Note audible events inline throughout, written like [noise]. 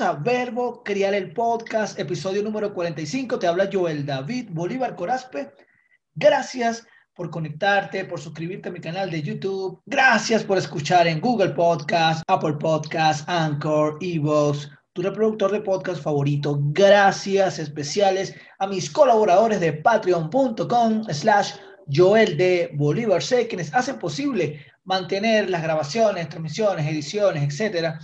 A Verbo Criar el Podcast, episodio número 45. Te habla Joel David Bolívar Corazpe. Gracias por conectarte, por suscribirte a mi canal de YouTube. Gracias por escuchar en Google Podcast, Apple Podcast, Anchor, Evox, tu reproductor de podcast favorito. Gracias especiales a mis colaboradores de patreon.com slash Joel de Bolívar C, quienes hacen posible mantener las grabaciones, transmisiones, ediciones, etcétera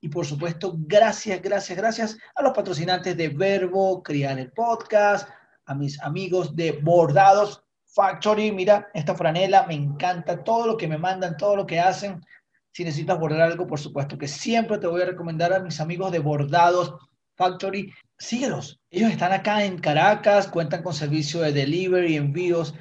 y por supuesto, gracias, gracias, gracias a los patrocinantes de Verbo, Criar el Podcast, a mis amigos de Bordados Factory. Mira, esta franela me encanta, todo lo que me mandan, todo lo que hacen. Si necesitas bordar algo, por supuesto que siempre te voy a recomendar a mis amigos de Bordados Factory. Síguelos. Ellos están acá en Caracas, cuentan con servicio de delivery, envíos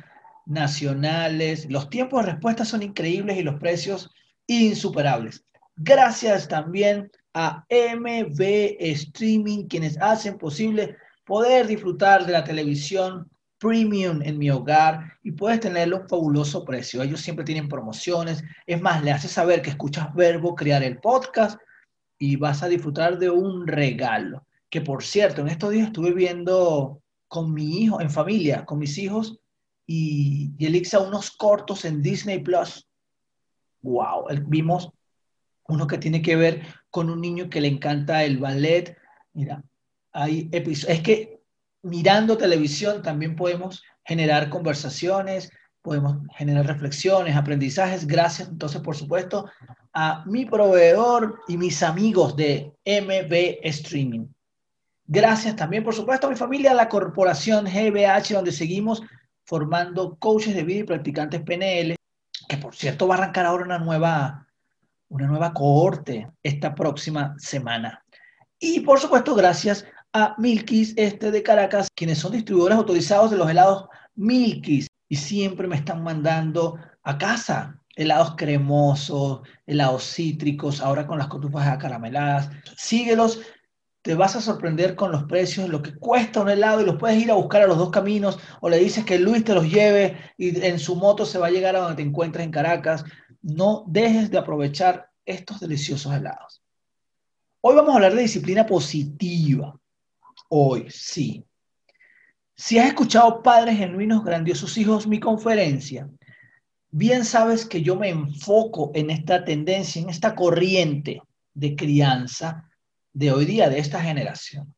nacionales. Los tiempos de respuesta son increíbles y los precios insuperables. Gracias también a MB Streaming, quienes hacen posible poder disfrutar de la televisión premium en mi hogar y puedes tenerlo a un fabuloso precio. Ellos siempre tienen promociones. Es más, le haces saber que escuchas Verbo crear el podcast y vas a disfrutar de un regalo. Que por cierto, en estos días estuve viendo con mi hijo, en familia, con mis hijos y, y Elixa unos cortos en Disney Plus. Wow, vimos uno que tiene que ver con un niño que le encanta el ballet. Mira, hay episodios. Es que mirando televisión también podemos generar conversaciones, podemos generar reflexiones, aprendizajes. Gracias, entonces, por supuesto, a mi proveedor y mis amigos de MB Streaming. Gracias también, por supuesto, a mi familia, a la corporación GBH, donde seguimos formando coaches de vida y practicantes PNL, que por cierto va a arrancar ahora una nueva una nueva cohorte esta próxima semana. Y por supuesto, gracias a Milkis este de Caracas, quienes son distribuidores autorizados de los helados Milkis y siempre me están mandando a casa helados cremosos, helados cítricos, ahora con las cotufas acarameladas. Síguelos, te vas a sorprender con los precios, lo que cuesta un helado y los puedes ir a buscar a los dos caminos o le dices que Luis te los lleve y en su moto se va a llegar a donde te encuentres en Caracas no dejes de aprovechar estos deliciosos helados. Hoy vamos a hablar de disciplina positiva. Hoy, sí. Si has escuchado Padres Genuinos, Grandiosos Hijos, mi conferencia, bien sabes que yo me enfoco en esta tendencia, en esta corriente de crianza de hoy día, de esta generación.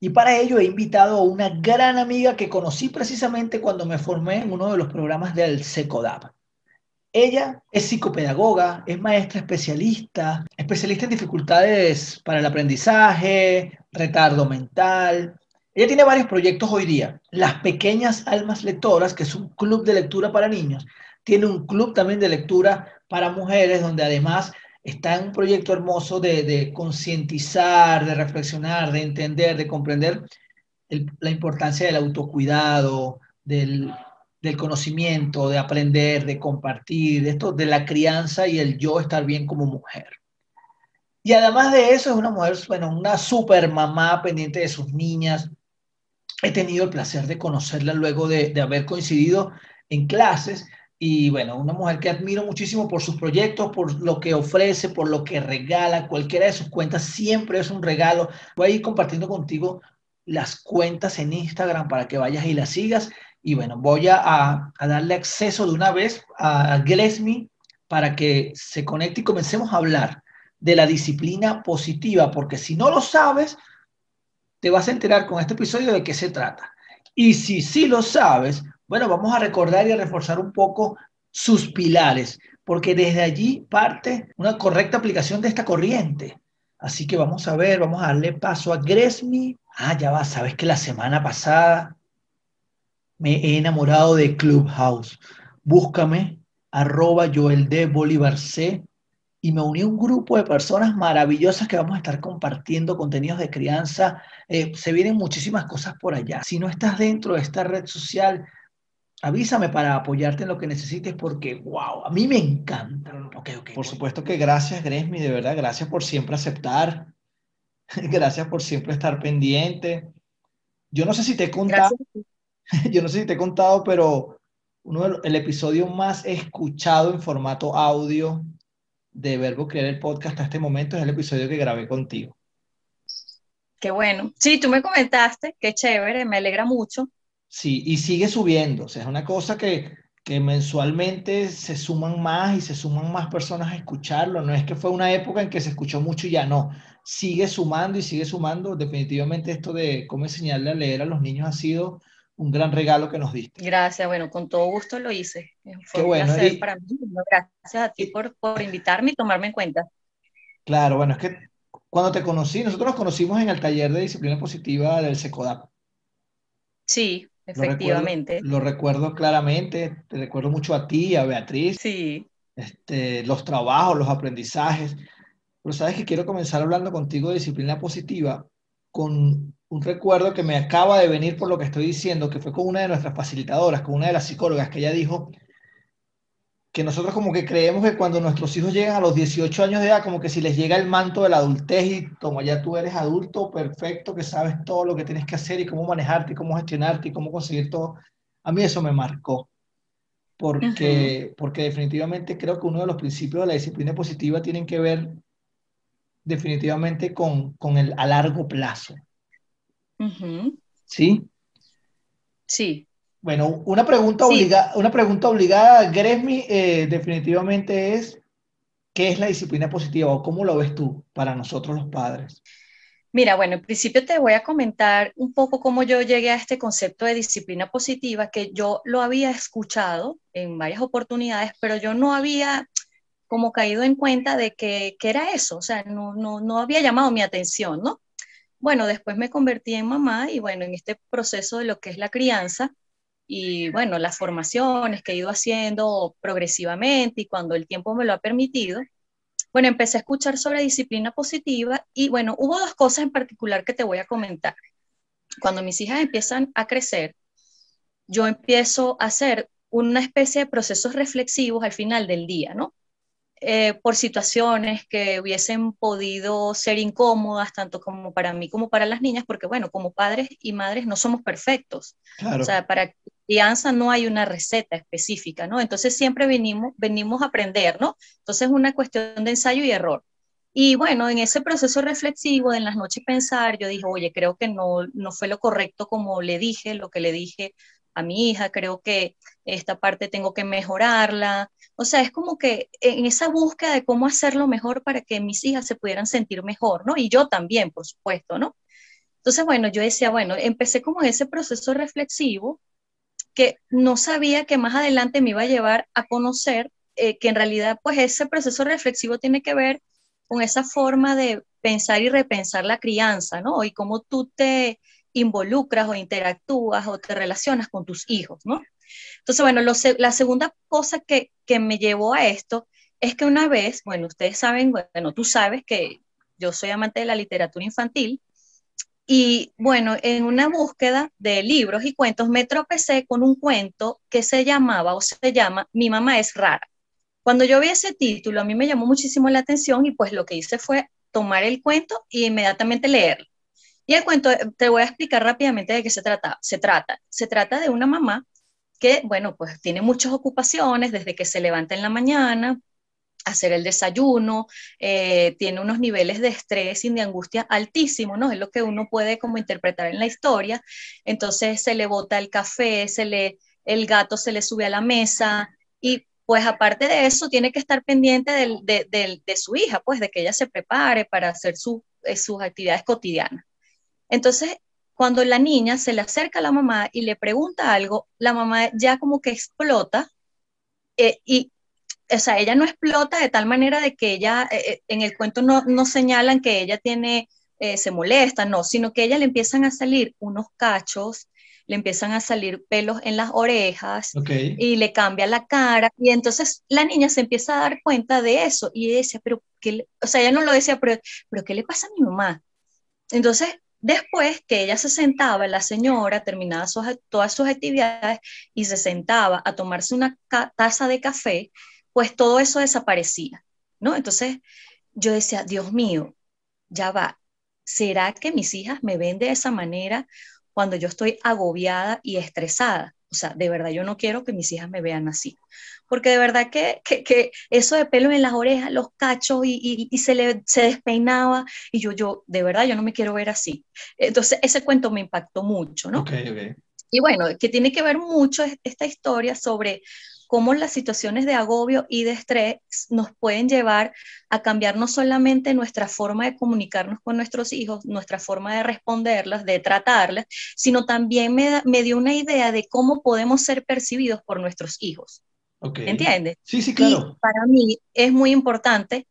Y para ello he invitado a una gran amiga que conocí precisamente cuando me formé en uno de los programas del SECODAP. Ella es psicopedagoga, es maestra especialista, especialista en dificultades para el aprendizaje, retardo mental. Ella tiene varios proyectos hoy día. Las Pequeñas Almas Lectoras, que es un club de lectura para niños. Tiene un club también de lectura para mujeres, donde además está en un proyecto hermoso de, concientizar, de reflexionar, de entender, de comprender la importancia del autocuidado, del del conocimiento, de aprender, de compartir, de esto, de la crianza y el yo estar bien como mujer. Y además de eso, es una mujer, bueno, una super mamá pendiente de sus niñas. He tenido el placer de conocerla luego de, de haber coincidido en clases y bueno, una mujer que admiro muchísimo por sus proyectos, por lo que ofrece, por lo que regala, cualquiera de sus cuentas siempre es un regalo. Voy a ir compartiendo contigo las cuentas en Instagram para que vayas y las sigas y bueno, voy a, darle acceso de una vez a Glesmi para que se conecte y comencemos a hablar de la disciplina positiva, porque si no lo sabes, te vas a enterar con este episodio de qué se trata. Y si sí lo sabes, bueno, vamos a recordar y a reforzar un poco sus pilares, porque desde allí parte una correcta aplicación de esta corriente. Así que vamos a ver, vamos a darle paso a Gresmi. Ah, ya va, sabes que la semana pasada me he enamorado de Clubhouse. Búscame, arroba Joel de Bolívar C, y me uní a un grupo de personas maravillosas que vamos a estar compartiendo contenidos de crianza. Eh, se vienen muchísimas cosas por allá. Si no estás dentro de esta red social, avísame para apoyarte en lo que necesites porque, wow, a mí me encanta. Por supuesto que gracias, Gresmi, de verdad, gracias por siempre aceptar. [laughs] gracias por siempre estar pendiente. Yo no sé si te he contado. [laughs] yo no sé si te he contado, pero uno el episodio más escuchado en formato audio de Verbo Crear el Podcast hasta este momento es el episodio que grabé contigo. Qué bueno. Sí, tú me comentaste, qué chévere, me alegra mucho. Sí, y sigue subiendo, o sea, es una cosa que, que mensualmente se suman más y se suman más personas a escucharlo. No es que fue una época en que se escuchó mucho y ya no. Sigue sumando y sigue sumando. Definitivamente esto de cómo enseñarle a leer a los niños ha sido un gran regalo que nos diste. Gracias, bueno, con todo gusto lo hice. Fue Qué bueno. para mí. Gracias a ti por, por invitarme y tomarme en cuenta. Claro, bueno, es que cuando te conocí, nosotros nos conocimos en el taller de disciplina positiva del SECODAP. Sí, efectivamente. Lo recuerdo, claramente, te recuerdo mucho a ti, a Beatriz. Sí. Este, los trabajos, los aprendizajes. Pero sabes que quiero comenzar hablando contigo de disciplina positiva con un recuerdo que me acaba de venir por lo que estoy diciendo, que fue con una de nuestras facilitadoras, con una de las psicólogas, que ella dijo que nosotros como que creemos que cuando nuestros hijos llegan a los 18 años de edad, como que si les llega el manto de la adultez y como ya tú eres adulto, perfecto, que sabes todo lo que tienes que hacer y cómo manejarte y cómo gestionarte y cómo conseguir todo, a mí eso me marcó. Porque, porque definitivamente creo que uno de los principios de la disciplina positiva tienen que ver definitivamente con, con el a largo plazo. ¿Sí? Sí. Bueno, una pregunta, obligada, una pregunta obligada, Gresmi, eh, definitivamente es, ¿qué es la disciplina positiva o cómo lo ves tú para nosotros los padres? Mira, bueno, en principio te voy a comentar un poco cómo yo llegué a este concepto de disciplina positiva, que yo lo había escuchado en varias oportunidades, pero yo no había como caído en cuenta de que, que era eso, o sea, no, no, no había llamado mi atención, ¿no? Bueno, después me convertí en mamá y bueno, en este proceso de lo que es la crianza y bueno, las formaciones que he ido haciendo progresivamente y cuando el tiempo me lo ha permitido, bueno, empecé a escuchar sobre disciplina positiva y bueno, hubo dos cosas en particular que te voy a comentar. Cuando mis hijas empiezan a crecer, yo empiezo a hacer una especie de procesos reflexivos al final del día, ¿no? Eh, por situaciones que hubiesen podido ser incómodas, tanto como para mí como para las niñas, porque bueno, como padres y madres no somos perfectos. O sea, para crianza no hay una receta específica, ¿no? Entonces siempre venimos, venimos a aprender, ¿no? Entonces es una cuestión de ensayo y error. Y bueno, en ese proceso reflexivo de en las noches pensar, yo dije, oye, creo que no, no fue lo correcto como le dije, lo que le dije a mi hija, creo que esta parte tengo que mejorarla. O sea, es como que en esa búsqueda de cómo hacerlo mejor para que mis hijas se pudieran sentir mejor, ¿no? Y yo también, por supuesto, ¿no? Entonces, bueno, yo decía, bueno, empecé como ese proceso reflexivo que no sabía que más adelante me iba a llevar a conocer eh, que en realidad, pues ese proceso reflexivo tiene que ver con esa forma de pensar y repensar la crianza, ¿no? Y cómo tú te involucras o interactúas o te relacionas con tus hijos, ¿no? Entonces, bueno, la segunda cosa que, que me llevó a esto es que una vez, bueno, ustedes saben, bueno, tú sabes que yo soy amante de la literatura infantil y bueno, en una búsqueda de libros y cuentos me tropecé con un cuento que se llamaba o se llama Mi mamá es rara. Cuando yo vi ese título, a mí me llamó muchísimo la atención y pues lo que hice fue tomar el cuento e inmediatamente leerlo. Y el cuento, te voy a explicar rápidamente de qué se trata. Se trata, se trata de una mamá que, bueno, pues tiene muchas ocupaciones desde que se levanta en la mañana, hacer el desayuno, eh, tiene unos niveles de estrés y de angustia altísimos, ¿no? Es lo que uno puede como interpretar en la historia. Entonces se le bota el café, se le, el gato se le sube a la mesa y pues aparte de eso tiene que estar pendiente de, su hija, pues de que ella se prepare para hacer eh, sus actividades cotidianas. Entonces, cuando la niña se le acerca a la mamá y le pregunta algo, la mamá ya como que explota eh, y, o sea, ella no explota de tal manera de que ella, eh, eh, en el cuento no, no, señalan que ella tiene, se molesta, no, sino que a ella le empiezan a salir unos cachos, le empiezan a salir pelos en las orejas y le cambia la cara. Y entonces la niña se empieza a dar cuenta de eso y ella decía, pero, ¿qué o sea, ella no lo decía, pero, pero ¿qué le pasa a mi mamá? Entonces Después que ella se sentaba, la señora terminaba todas sus actividades y se sentaba a tomarse una taza de café, pues todo eso desaparecía, ¿no? Entonces yo decía, Dios mío, ya va, ¿será que mis hijas me ven de esa manera cuando yo estoy agobiada y estresada? O sea, de verdad, yo no quiero que mis hijas me vean así. Porque de verdad que, que, eso de pelo en las orejas, los cachos y, y, se le se despeinaba, y yo, yo, de verdad, yo no me quiero ver así. Entonces, ese cuento me impactó mucho, ¿no? Okay, okay. Y bueno, que tiene que ver mucho esta historia sobre cómo las situaciones de agobio y de estrés nos pueden llevar a cambiar no solamente nuestra forma de comunicarnos con nuestros hijos, nuestra forma de responderlas, de tratarlas, sino también me, me dio una idea de cómo podemos ser percibidos por nuestros hijos. Okay. ¿Entiendes? Sí, sí, claro. Y para mí es muy importante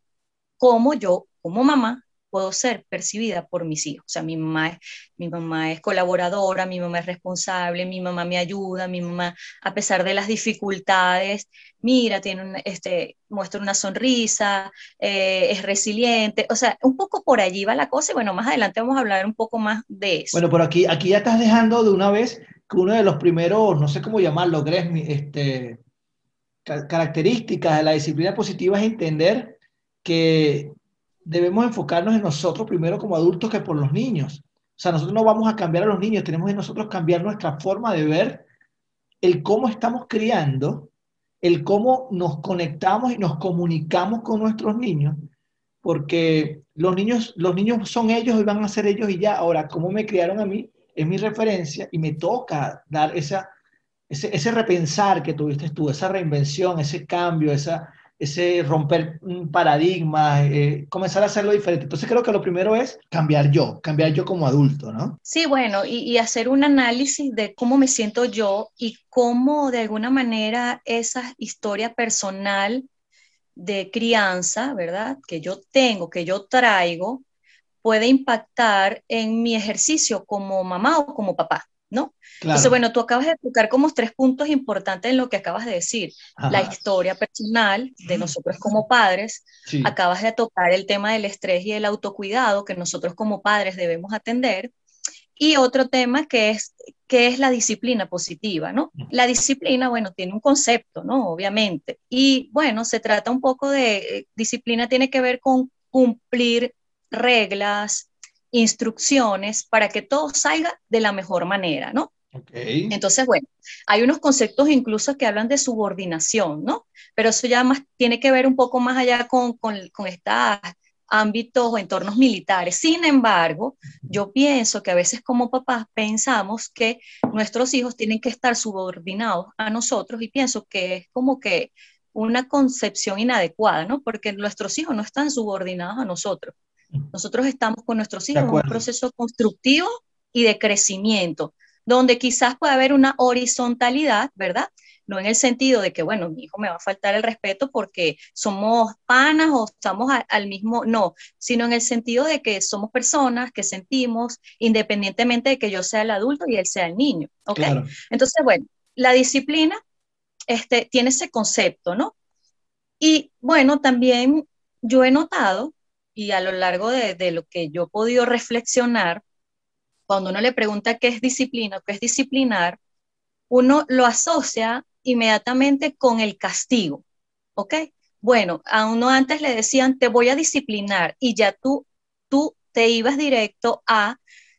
cómo yo, como mamá, puedo ser percibida por mis hijos. O sea, mi mamá, es, mi mamá es colaboradora, mi mamá es responsable, mi mamá me ayuda, mi mamá, a pesar de las dificultades, mira, tiene un, este, muestra una sonrisa, eh, es resiliente. O sea, un poco por allí va la cosa y bueno, más adelante vamos a hablar un poco más de eso. Bueno, por aquí, aquí ya estás dejando de una vez que uno de los primeros, no sé cómo llamarlo, Gresmi, este, características de la disciplina positiva es entender que debemos enfocarnos en nosotros primero como adultos que por los niños. O sea, nosotros no vamos a cambiar a los niños, tenemos que nosotros cambiar nuestra forma de ver el cómo estamos criando, el cómo nos conectamos y nos comunicamos con nuestros niños, porque los niños, los niños son ellos y van a ser ellos y ya. Ahora, cómo me criaron a mí es mi referencia y me toca dar esa, ese, ese repensar que tuviste tú, esa reinvención, ese cambio, esa, ese romper un paradigma, eh, comenzar a hacerlo diferente. Entonces creo que lo primero es cambiar yo, cambiar yo como adulto, ¿no? Sí, bueno, y, y, hacer un análisis de cómo me siento yo y cómo de alguna manera esa historia personal de crianza, ¿verdad? Que yo tengo, que yo traigo, puede impactar en mi ejercicio como mamá o como papá. ¿No? Entonces, bueno, tú acabas de tocar como tres puntos importantes en lo que acabas de decir. La historia personal de nosotros como padres, acabas de tocar el tema del estrés y el autocuidado que nosotros como padres debemos atender. Y otro tema que es, que es la disciplina positiva, ¿no? La disciplina, bueno, tiene un concepto, ¿no? Obviamente. Y bueno, se trata un poco de, eh, disciplina tiene que ver con cumplir reglas, instrucciones para que todo salga de la mejor manera, ¿no? Okay. Entonces, bueno, hay unos conceptos incluso que hablan de subordinación, ¿no? Pero eso ya más, tiene que ver un poco más allá con, con, con estos ámbitos o entornos militares. Sin embargo, yo pienso que a veces como papás pensamos que nuestros hijos tienen que estar subordinados a nosotros y pienso que es como que una concepción inadecuada, ¿no? Porque nuestros hijos no están subordinados a nosotros. Nosotros estamos con nuestros hijos en un proceso constructivo y de crecimiento, donde quizás puede haber una horizontalidad, ¿verdad? No en el sentido de que, bueno, mi hijo me va a faltar el respeto porque somos panas o estamos al mismo, no, sino en el sentido de que somos personas que sentimos independientemente de que yo sea el adulto y él sea el niño, ¿ok? Claro. Entonces, bueno, la disciplina este, tiene ese concepto, ¿no? Y bueno, también yo he notado y a lo largo de, lo que yo he podido reflexionar, cuando uno le pregunta qué es disciplina, qué es disciplinar, uno lo asocia inmediatamente con el castigo, ¿ok? Bueno, a uno antes le decían, te voy a disciplinar y ya tú, tú te ibas directo a,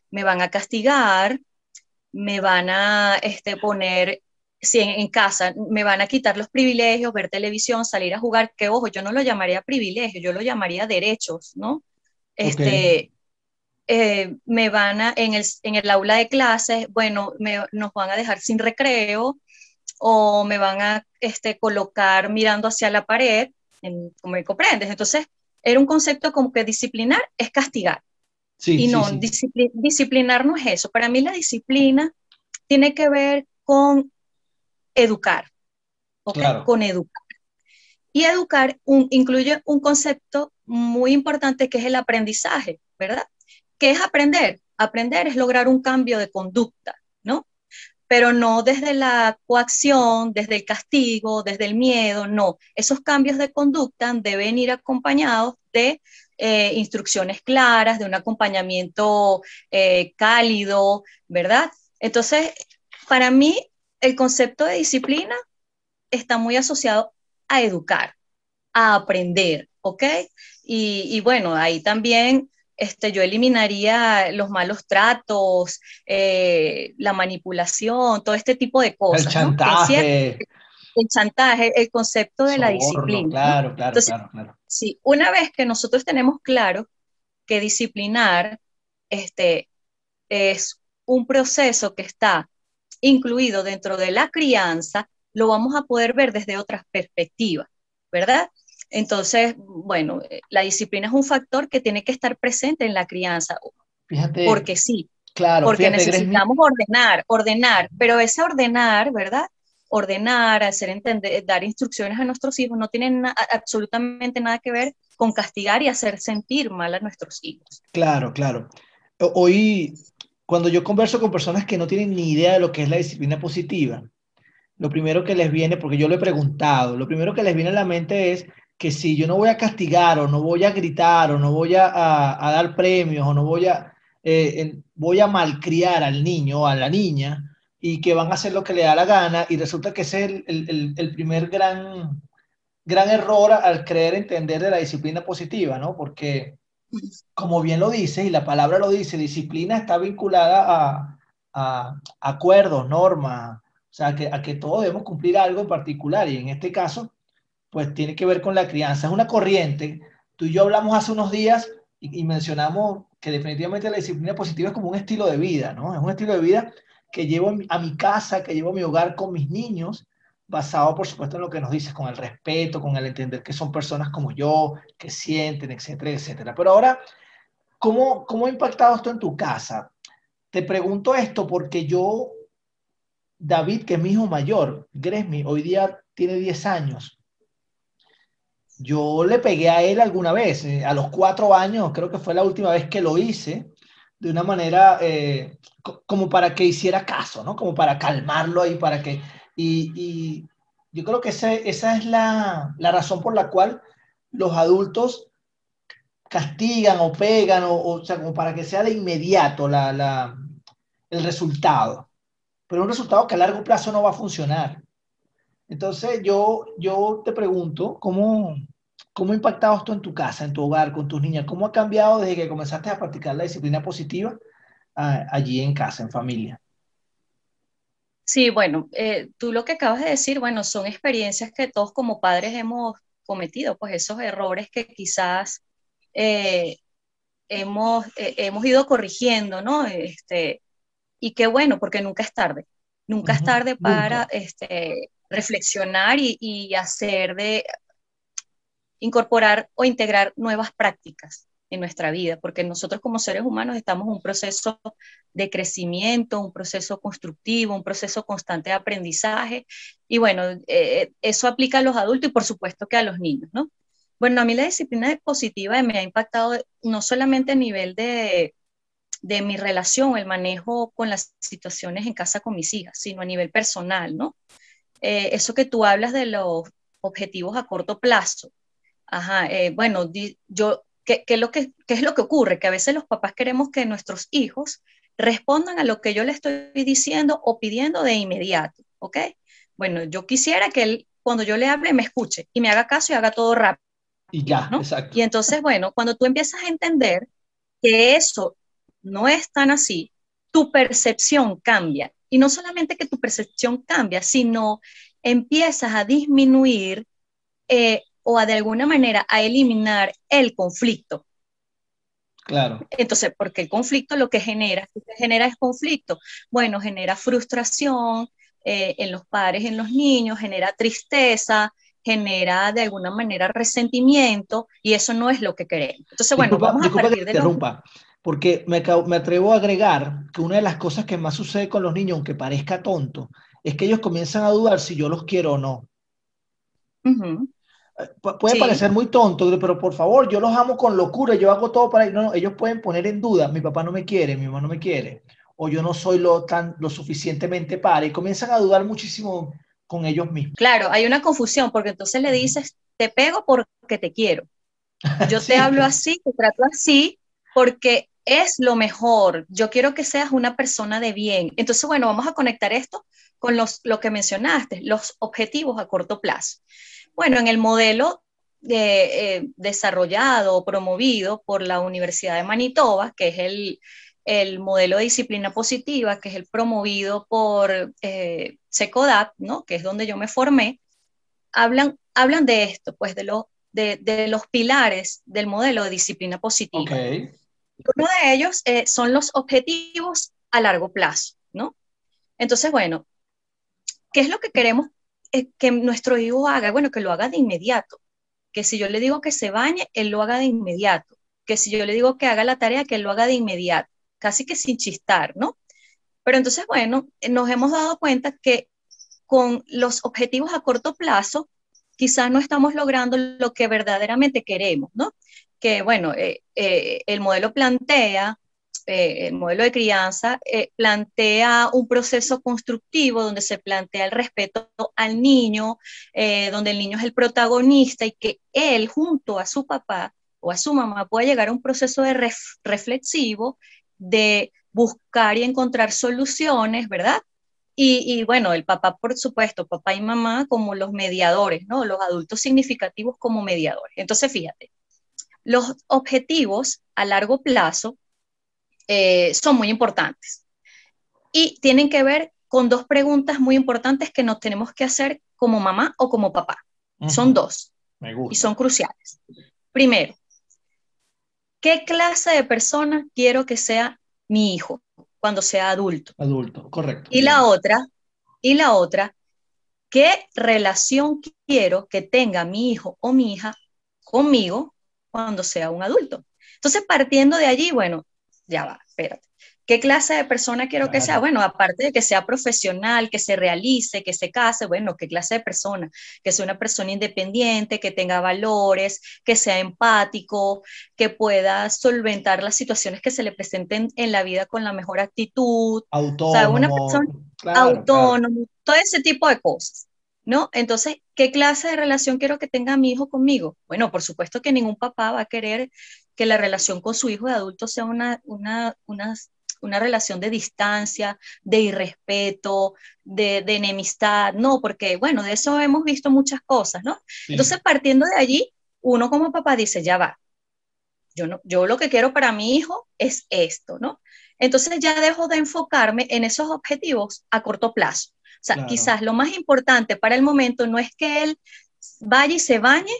me van a castigar, me van a este, poner si en, casa me van a quitar los privilegios, ver televisión, salir a jugar, que ojo, yo no lo llamaría privilegio, yo lo llamaría derechos, ¿no? Este, eh, me van a, en el, en el aula de clases, bueno, me, nos van a dejar sin recreo o me van a este, colocar mirando hacia la pared, en, como me comprendes. Entonces, era un concepto como que disciplinar es castigar. Sí, y no, sí, Discipli disciplinar no es eso. Para mí la disciplina tiene que ver con educar, ¿okay? Claro. Con educar. Y educar un, incluye un concepto muy importante que es el aprendizaje, ¿verdad? ¿Qué es aprender? Aprender es lograr un cambio de conducta, ¿no? Pero no desde la coacción, desde el castigo, desde el miedo, no. Esos cambios de conducta deben ir acompañados de eh, instrucciones claras, de un acompañamiento eh, cálido, ¿verdad? Entonces, para mí, el concepto de disciplina está muy asociado a educar, a aprender, ¿ok? Y, y bueno, ahí también este, yo eliminaría los malos tratos, eh, la manipulación, todo este tipo de cosas. El chantaje. El chantaje, el concepto de la disciplina. Claro, claro, claro, claro. Sí, una vez que nosotros tenemos claro que disciplinar este, es un proceso que está incluido dentro de la crianza, lo vamos a poder ver desde otras perspectivas, ¿verdad? Entonces, bueno, eh, la disciplina es un factor que tiene que estar presente en la crianza. Fíjate. Porque sí. Claro. Porque necesitamos ordenar, ordenar, pero ese ordenar, ¿verdad? Ordenar, hacer entender, dar instrucciones a nuestros hijos no tiene absolutamente nada que ver con castigar y hacer sentir mal a nuestros hijos. Claro, claro. Hoy, cuando yo converso con personas que no tienen ni idea de lo que es la disciplina positiva, lo primero que les viene, porque yo lo he preguntado, lo primero que les viene a la mente es que si yo no voy a castigar o no voy a gritar o no voy a, dar premios o no voy a, eh, voy a malcriar al niño o a la niña y que van a hacer lo que le da la gana y resulta que ese es el, el, primer gran, gran error al creer entender de la disciplina positiva, ¿no? Porque como bien lo dice y la palabra lo dice, disciplina está vinculada a, a acuerdos, normas, o sea, que, a que todos debemos cumplir algo en particular y en este caso pues tiene que ver con la crianza. Es una corriente. Tú y yo hablamos hace unos días y, mencionamos que definitivamente la disciplina positiva es como un estilo de vida, ¿no? Es un estilo de vida que llevo a mi casa, que llevo a mi hogar con mis niños, basado, por supuesto, en lo que nos dices, con el respeto, con el entender que son personas como yo, que sienten, etcétera, etcétera. Pero ahora, ¿cómo, cómo ha impactado esto en tu casa? Te pregunto esto porque yo, David, que es mi hijo mayor, Gresmi, hoy día tiene 10 años, yo le pegué a él alguna vez, eh, a los cuatro años, creo que fue la última vez que lo hice, de una manera eh, como para que hiciera caso, ¿no? Como para calmarlo ahí, para que... Y, yo creo que esa, es la, la, razón por la cual los adultos castigan o pegan, o, o, sea, como para que sea de inmediato la, la, el resultado. Pero un resultado que a largo plazo no va a funcionar. Entonces yo, yo te pregunto, ¿cómo, ¿Cómo ha impactado esto en tu casa, en tu hogar, con tus niñas? ¿Cómo ha cambiado desde que comenzaste a practicar la disciplina positiva ah, allí en casa, en familia? Sí, bueno, eh, tú lo que acabas de decir, bueno, son experiencias que todos como padres hemos cometido, pues esos errores que quizás eh, hemos, eh, hemos ido corrigiendo, ¿no? Este, y qué bueno, porque nunca es tarde, nunca es tarde para este, reflexionar y, y, hacer de, incorporar o integrar nuevas prácticas en nuestra vida, porque nosotros como seres humanos estamos en un proceso de crecimiento, un proceso constructivo, un proceso constante de aprendizaje, y bueno, eh, eso aplica a los adultos y por supuesto que a los niños, ¿no? Bueno, a mí la disciplina positiva me ha impactado no solamente a nivel de, de mi relación, el manejo con las situaciones en casa con mis hijas, sino a nivel personal, ¿no? Eh, eso que tú hablas de los objetivos a corto plazo, Ajá, eh, bueno, yo, ¿qué, lo que, es lo que ocurre? Que a veces los papás queremos que nuestros hijos respondan a lo que yo le estoy diciendo o pidiendo de inmediato, ¿ok? Bueno, yo quisiera que él, cuando yo le hable, me escuche y me haga caso y haga todo rápido. Y ya, exacto. Y entonces, bueno, cuando tú empiezas a entender que eso no es tan así, tu percepción cambia. Y no solamente que tu percepción cambia, sino empiezas a disminuir eh, o a de alguna manera a eliminar el conflicto. Claro. Entonces, porque el conflicto lo que genera, ¿qué genera es conflicto? Bueno, genera frustración eh, en los padres, en los niños, genera tristeza, genera de alguna manera resentimiento y eso no es lo que queremos. Entonces, bueno, vamos a partir de interrumpa, porque me, me, atrevo a agregar que una de las cosas que más sucede con los niños, aunque parezca tonto, es que ellos comienzan a dudar si yo los quiero o no. Uh puede parecer muy tonto, pero por favor, yo los amo con locura, yo hago todo para... No, no, ellos pueden poner en duda, mi papá no me quiere, mi mamá no me quiere, o yo no soy lo, tan, lo suficientemente para, y comienzan a dudar muchísimo con ellos mismos. Claro, hay una confusión, porque entonces le dices, te pego porque te quiero. [laughs] Yo te hablo así, te trato así, porque es lo mejor. Yo quiero que seas una persona de bien. Entonces, bueno, vamos a conectar esto con los, lo que mencionaste, los objetivos a corto plazo. Bueno, en el modelo eh, desarrollado o promovido por la Universidad de Manitoba, que es el, el modelo de disciplina positiva, que es el promovido por eh, SECODAP, ¿no? que es donde yo me formé, hablan, hablan de esto, pues de, lo, de, de los pilares del modelo de disciplina positiva. Okay. Uno de ellos eh, son los objetivos a largo plazo, ¿no? Entonces, bueno, ¿qué es lo que queremos eh, que nuestro hijo haga? Bueno, que lo haga de inmediato. Que si yo le digo que se bañe, él lo haga de inmediato. Que si yo le digo que haga la tarea, que él lo haga de inmediato casi que sin chistar, ¿no? Pero entonces, bueno, nos hemos dado cuenta que con los objetivos a corto plazo, quizás no estamos logrando lo que verdaderamente queremos, ¿no? Que, bueno, eh, eh, el modelo plantea, eh, el modelo de crianza, plantea un proceso constructivo donde se plantea el respeto al niño, donde el niño es el protagonista y que él, junto a su papá o a su mamá, pueda llegar a un proceso de reflexivo de buscar y encontrar soluciones, ¿verdad? Y, bueno, el papá, por supuesto, papá y mamá como los mediadores, ¿no? Los adultos significativos como mediadores. Entonces, fíjate, los objetivos a largo plazo eh, son muy importantes y tienen que ver con dos preguntas muy importantes que nos tenemos que hacer como mamá o como papá. Son dos. Y son cruciales. Primero, ¿Qué clase de persona quiero que sea mi hijo cuando sea adulto? Adulto, correcto. Y la otra, y la otra, ¿qué relación quiero que tenga mi hijo o mi hija conmigo cuando sea un adulto? Entonces, partiendo de allí, bueno, ya va, espérate. ¿Qué clase de persona quiero que sea? Bueno, aparte de que sea profesional, que se realice, que se case, bueno, ¿qué clase de persona? Que sea una persona independiente, que tenga valores, que sea empático, que pueda solventar las situaciones que se le presenten en la vida con la mejor actitud. Autónomo. O sea, una persona autónomo, todo ese tipo de cosas. ¿No? Entonces, ¿qué clase de relación quiero que tenga mi hijo conmigo? Bueno, por supuesto que ningún papá va a querer que la relación con su hijo de adulto sea una, una, una una relación de distancia, de irrespeto, de, enemistad, no, porque bueno, de eso hemos visto muchas cosas, ¿no? Entonces, partiendo de allí, uno como papá dice, ya va, yo, no, yo lo que quiero para mi hijo es esto, ¿no? Entonces ya dejo de enfocarme en esos objetivos a corto plazo. O sea, quizás lo más importante para el momento no es que él vaya y se bañe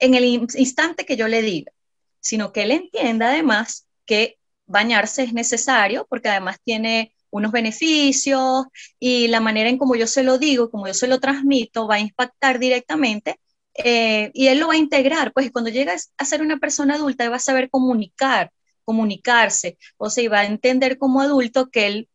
en el instante que yo le diga, sino que él entienda además que bañarse es necesario porque además tiene unos beneficios y la manera en como yo se lo digo, como yo se lo transmito, va a impactar directamente eh, y él lo va a integrar. Pues cuando llegas a ser una persona adulta, él va a saber comunicar, comunicarse, o sea, va a entender como adulto que él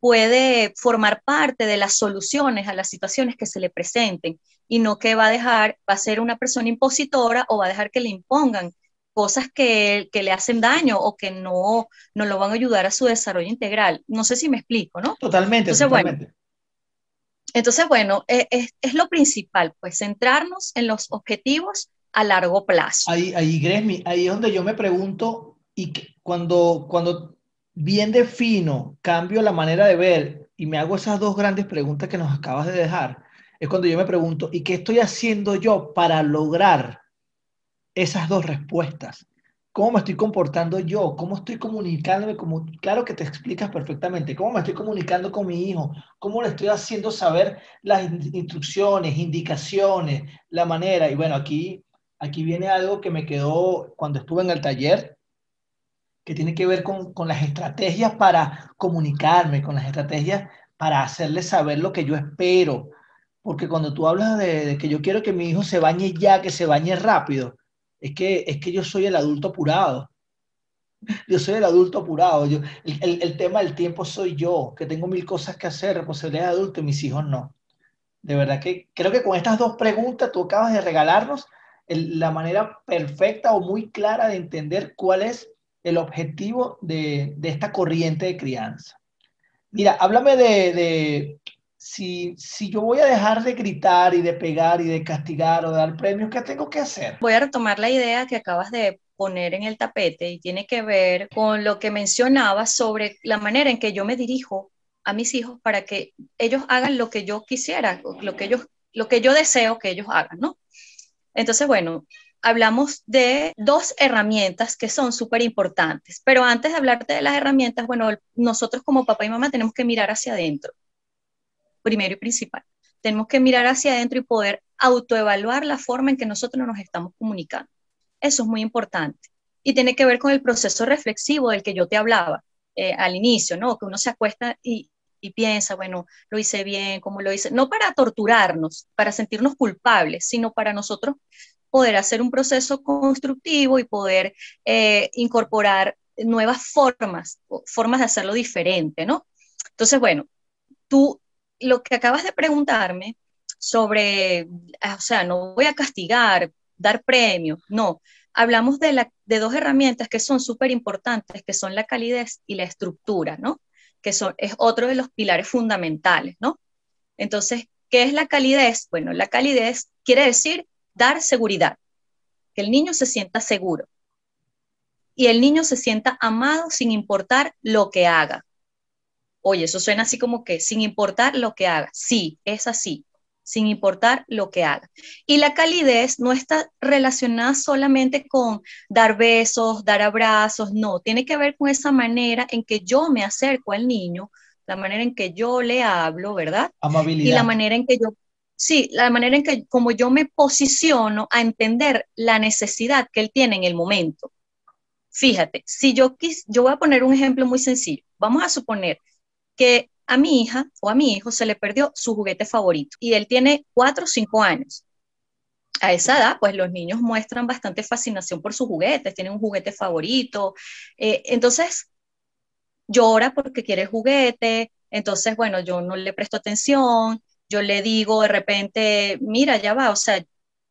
puede formar parte de las soluciones a las situaciones que se le presenten y no que va a dejar, va a ser una persona impositora o va a dejar que le impongan cosas que, que, le hacen daño o que no, no lo van a ayudar a su desarrollo integral. No sé si me explico, ¿no? Totalmente, entonces, totalmente. Bueno, entonces, bueno, es, es, lo principal, pues centrarnos en los objetivos a largo plazo. Ahí, ahí, Gresmi, ahí es donde yo me pregunto, y cuando, cuando bien defino, cambio la manera de ver y me hago esas dos grandes preguntas que nos acabas de dejar, es cuando yo me pregunto, ¿y qué estoy haciendo yo para lograr esas dos respuestas. ¿Cómo me estoy comportando yo? ¿Cómo estoy comunicándome? Como, claro que te explicas perfectamente. ¿Cómo me estoy comunicando con mi hijo? ¿Cómo le estoy haciendo saber las instrucciones, indicaciones, la manera? Y bueno, aquí, aquí viene algo que me quedó cuando estuve en el taller, que tiene que ver con, con las estrategias para comunicarme, con las estrategias para hacerle saber lo que yo espero. Porque cuando tú hablas de, de que yo quiero que mi hijo se bañe ya, que se bañe rápido, es que, es que yo soy el adulto apurado. Yo soy el adulto apurado. Yo, el, el, tema del tiempo soy yo, que tengo mil cosas que hacer, responsabilidades de adulto y mis hijos no. De verdad que creo que con estas dos preguntas tú acabas de regalarnos la manera perfecta o muy clara de entender cuál es el objetivo de, de esta corriente de crianza. Mira, háblame de, si, si yo voy a dejar de gritar y de pegar y de castigar o de dar premios, ¿qué tengo que hacer? Voy a retomar la idea que acabas de poner en el tapete y tiene que ver con lo que mencionaba sobre la manera en que yo me dirijo a mis hijos para que ellos hagan lo que yo quisiera, lo que, ellos, lo que yo deseo que ellos hagan, ¿no? Entonces, bueno, hablamos de dos herramientas que son súper importantes, pero antes de hablarte de las herramientas, bueno, nosotros como papá y mamá tenemos que mirar hacia adentro, primero y principal. Tenemos que mirar hacia adentro y poder autoevaluar la forma en que nosotros nos estamos comunicando. Eso es muy importante. Y tiene que ver con el proceso reflexivo del que yo te hablaba eh, al inicio, ¿no? Que uno se acuesta y, piensa, bueno, lo hice bien, cómo lo hice, no para torturarnos, para sentirnos culpables, sino para nosotros poder hacer un proceso constructivo y poder eh, incorporar nuevas formas, formas de hacerlo diferente, ¿no? Entonces, bueno, tú lo que acabas de preguntarme sobre, o sea, no voy a castigar, dar premios, no. Hablamos de, la, de dos herramientas que son súper importantes, que son la calidez y la estructura, ¿no? Que son, es otro de los pilares fundamentales, ¿no? Entonces, ¿qué es la calidez? Bueno, la calidez quiere decir dar seguridad, que el niño se sienta seguro y el niño se sienta amado sin importar lo que haga. Oye, eso suena así como que sin importar lo que haga. Sí, es así, sin importar lo que haga. Y la calidez no está relacionada solamente con dar besos, dar abrazos, no, tiene que ver con esa manera en que yo me acerco al niño, la manera en que yo le hablo, ¿verdad? Amabilidad. Y la manera en que yo sí, la manera en que como yo me posiciono a entender la necesidad que él tiene en el momento. Fíjate, si yo quis, yo voy a poner un ejemplo muy sencillo. Vamos a suponer que a mi hija o a mi hijo se le perdió su juguete favorito y él tiene cuatro o cinco años. A esa edad, pues los niños muestran bastante fascinación por sus juguetes, tienen un juguete favorito. Eh, entonces, llora porque quiere juguete. Entonces, bueno, yo no le presto atención yo le digo de repente, mira, ya va, o sea,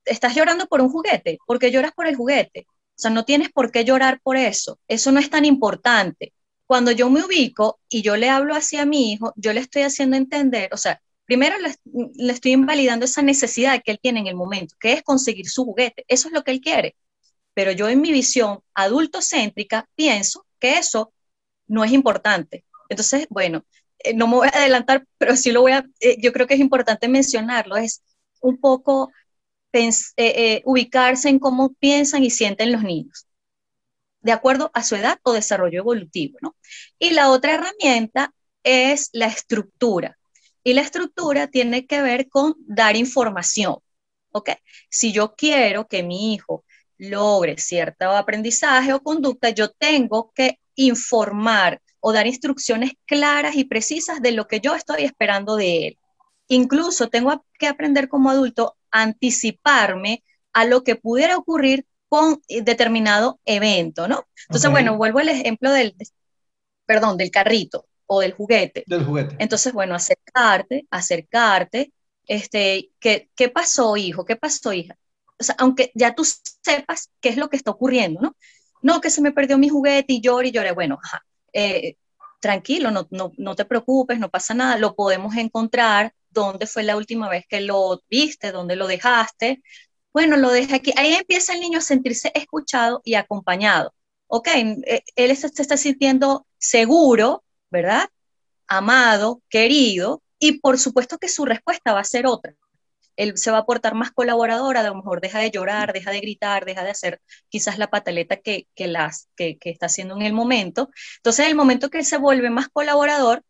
estás llorando por un juguete, ¿por qué lloras por el juguete? O sea, no tienes por qué llorar por eso, eso no es tan importante. Cuando yo me ubico y yo le hablo así a mi hijo, yo le estoy haciendo entender, o sea, primero le, le estoy invalidando esa necesidad que él tiene en el momento, que es conseguir su juguete, eso es lo que él quiere. Pero yo en mi visión adultocéntrica pienso que eso no es importante. Entonces, bueno, eh, no me voy a adelantar, [laughs] pero sí lo voy a, eh, yo creo que es importante mencionarlo, es un poco eh, ubicarse en cómo piensan y sienten los niños, de acuerdo a su edad o desarrollo evolutivo, ¿no? Y la otra herramienta es la estructura. Y la estructura tiene que ver con dar información, ¿ok? Si yo quiero que mi hijo logre cierto aprendizaje o conducta, yo tengo que informar o dar instrucciones claras y precisas de lo que yo estoy esperando de él. Incluso tengo que aprender como adulto anticiparme a lo que pudiera ocurrir con determinado evento, ¿no? Entonces, bueno, vuelvo al ejemplo del, perdón, del carrito o del juguete. Del juguete. Entonces, bueno, acercarte, acercarte, este, ¿qué, ¿qué pasó, hijo? ¿Qué pasó, hija? O sea, aunque ya tú sepas qué es lo que está ocurriendo, ¿no? No, que se me perdió mi juguete y lloré y lloré. Bueno, ajá, eh, tranquilo, no, no, no te preocupes, no pasa nada, lo podemos encontrar, dónde fue la última vez que lo viste, dónde lo dejaste. Bueno, lo dejé aquí. Ahí empieza el niño a sentirse escuchado y acompañado. Ok, eh, él se, está sintiendo seguro, ¿verdad? Amado, querido, y por supuesto que su respuesta va a ser otra él se va a portar más colaborador, a lo mejor deja de llorar, deja de gritar, deja de hacer quizás la pataleta que, que, que, está haciendo en el momento. Entonces, en el momento que él se vuelve más colaborador,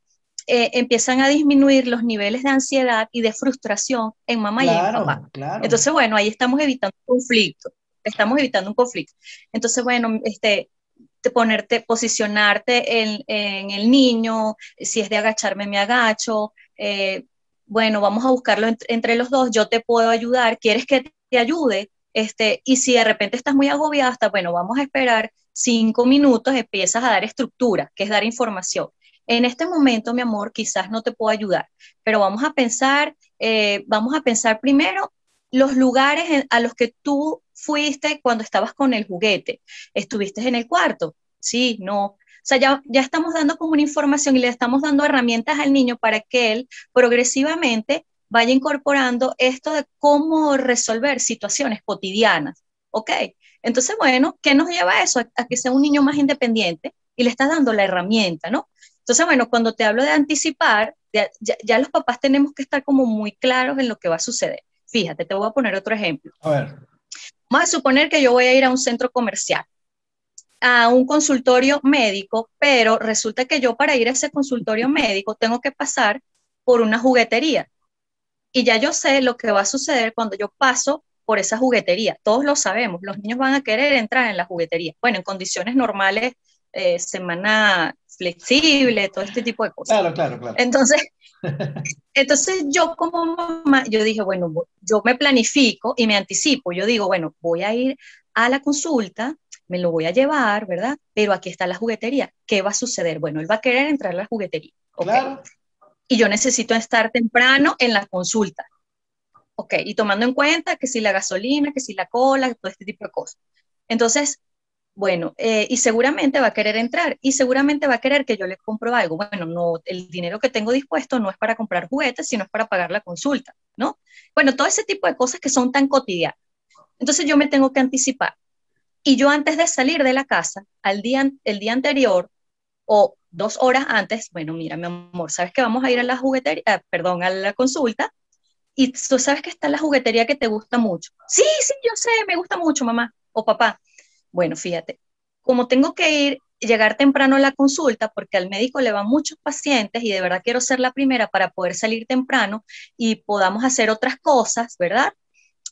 eh, empiezan a disminuir los niveles de ansiedad y de frustración en mamá y en papá. Entonces, bueno, ahí estamos evitando un conflicto, estamos evitando un conflicto. Entonces, bueno, este, ponerte, posicionarte en, en, el niño, si es de agacharme, me agacho, eh, bueno, vamos a buscarlo entre los dos, yo te puedo ayudar, ¿quieres que te ayude? Este, y si de repente estás muy agobiada, hasta, bueno, vamos a esperar cinco minutos, empiezas a dar estructura, que es dar información. En este momento, mi amor, quizás no te puedo ayudar, pero vamos a pensar, eh, vamos a pensar primero los lugares a los que tú fuiste cuando estabas con el juguete. ¿Estuviste en el cuarto? Sí, no. O sea, ya, ya estamos dando como una información y le estamos dando herramientas al niño para que él progresivamente vaya incorporando esto de cómo resolver situaciones cotidianas. ¿Ok? Entonces, bueno, ¿qué nos lleva a eso? A, que sea un niño más independiente y le estás dando la herramienta, ¿no? Entonces, bueno, cuando te hablo de anticipar, ya, ya, los papás tenemos que estar como muy claros en lo que va a suceder. Fíjate, te voy a poner otro ejemplo. A ver. Vamos a suponer que yo voy a ir a un centro comercial, a un consultorio médico, pero resulta que yo para ir a ese consultorio médico tengo que pasar por una juguetería. Y ya yo sé lo que va a suceder cuando yo paso por esa juguetería. Todos lo sabemos, los niños van a querer entrar en la juguetería. Bueno, en condiciones normales, eh, semana flexible, todo este tipo de cosas. Claro, claro, claro. Entonces, [laughs] entonces yo como mamá, yo dije, bueno, yo me planifico y me anticipo. Yo digo, bueno, voy a ir a la consulta, me lo voy a llevar, ¿verdad? Pero aquí está la juguetería. ¿Qué va a suceder? Bueno, él va a querer entrar a la juguetería. Claro. Y yo necesito estar temprano en la consulta. Ok, y tomando en cuenta que si la gasolina, que si la cola, todo este tipo de cosas. Entonces, bueno, eh, y seguramente va a querer entrar y seguramente va a querer que yo le compro algo. Bueno, no, el dinero que tengo dispuesto no es para comprar juguetes, sino es para pagar la consulta, ¿no? Bueno, todo ese tipo de cosas que son tan cotidianas. Entonces yo me tengo que anticipar. Y yo antes de salir de la casa, al día, el día anterior o dos horas antes, bueno, mira, mi amor, sabes que vamos a ir a la juguetería, ah, perdón, a la consulta, y tú sabes que está la juguetería que te gusta mucho. Sí, sí, yo sé, me gusta mucho, mamá o papá. Bueno, fíjate, como tengo que ir, llegar temprano a la consulta, porque al médico le van muchos pacientes y de verdad quiero ser la primera para poder salir temprano y podamos hacer otras cosas, ¿verdad?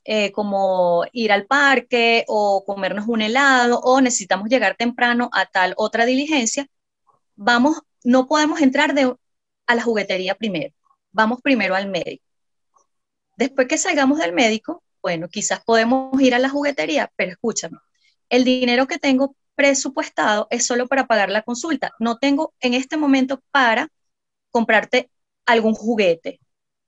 Eh, como ir al parque o comernos un helado o necesitamos llegar temprano a tal otra diligencia, vamos, no podemos entrar de, a la juguetería primero, vamos primero al médico. Después que salgamos del médico, bueno, quizás podemos ir a la juguetería, pero escúchame, el dinero que tengo presupuestado es solo para pagar la consulta. No tengo en este momento para comprarte algún juguete.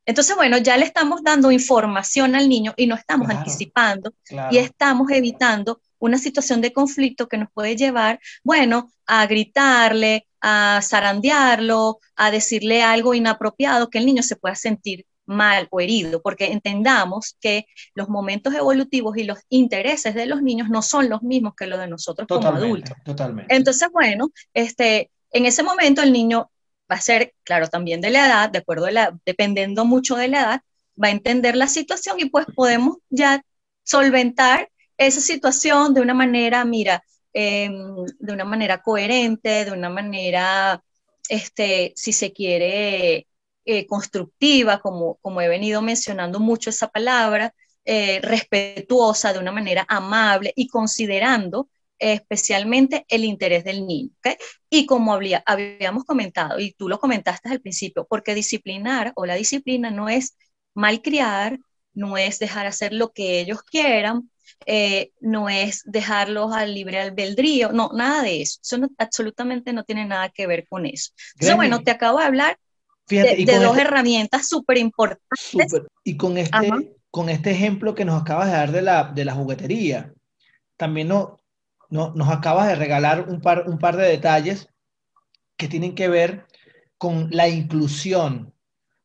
Entonces, bueno, ya le estamos dando información al niño y no estamos anticipando y estamos evitando una situación de conflicto que nos puede llevar, bueno, a gritarle, a zarandearlo, a decirle algo inapropiado que el niño se pueda sentir mal o herido, porque entendamos que los momentos evolutivos y los intereses de los niños no son los mismos que los de nosotros como adultos. Totalmente. Entonces, bueno, este, en ese momento el niño va a ser, claro, también de la edad, de acuerdo a la, dependiendo mucho de la edad, va a entender la situación y pues podemos ya solventar esa situación de una manera, mira, em, de una manera coherente, de una manera, este, si se quiere, eh, constructiva, como, como he venido mencionando mucho esa palabra, eh, respetuosa, de una manera amable y considerando especialmente el interés del niño. Y como habíamos comentado, y tú lo comentaste al principio, porque disciplinar o la disciplina no es malcriar, no es dejar hacer lo que ellos quieran, eh, no es dejarlos al libre albedrío, no, nada de eso. Eso absolutamente no tiene nada que ver con eso. Entonces, bueno, te acabo de hablar de, dos este herramientas súper importantes. Y con este, con este ejemplo que nos acabas de dar de la, de la juguetería, también no, no, nos acabas de regalar un par, un par de detalles que tienen que ver con la inclusión.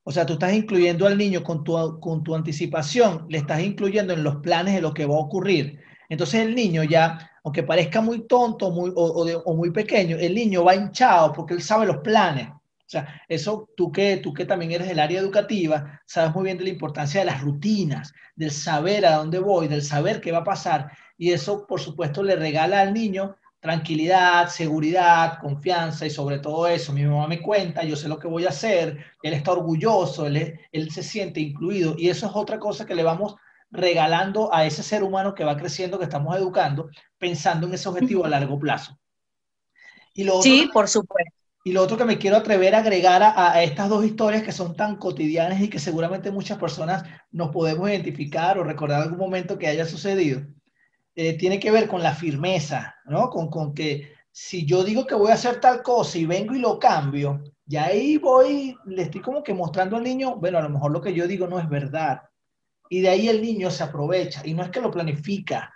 O sea, tú estás incluyendo al niño con tu, con tu anticipación, le estás incluyendo en los planes de lo que va a ocurrir. Entonces el niño ya, aunque parezca muy tonto muy, o, o muy pequeño, el niño va hinchado porque él sabe los planes. O sea, eso tú que, tú que también eres del área educativa, sabes muy bien de la importancia de las rutinas, del saber a dónde voy, del saber qué va a pasar. Y eso, por supuesto, le regala al niño tranquilidad, seguridad, confianza y sobre todo eso. Mi mamá me cuenta, yo sé lo que voy a hacer, él está orgulloso, él, él se siente incluido. Y eso es otra cosa que le vamos regalando a ese ser humano que va creciendo, que estamos educando, pensando en ese objetivo a largo plazo. Y lo sí, por supuesto. Y lo otro que me quiero atrever a agregar a, estas dos historias que son tan cotidianas y que seguramente muchas personas nos podemos identificar o recordar algún momento que haya sucedido, eh, tiene que ver con la firmeza, ¿no? Con, con que si yo digo que voy a hacer tal cosa y vengo y lo cambio, ya ahí voy, le estoy como que mostrando al niño, bueno, a lo mejor lo que yo digo no es verdad. Y de ahí el niño se aprovecha. Y no es que lo planifica,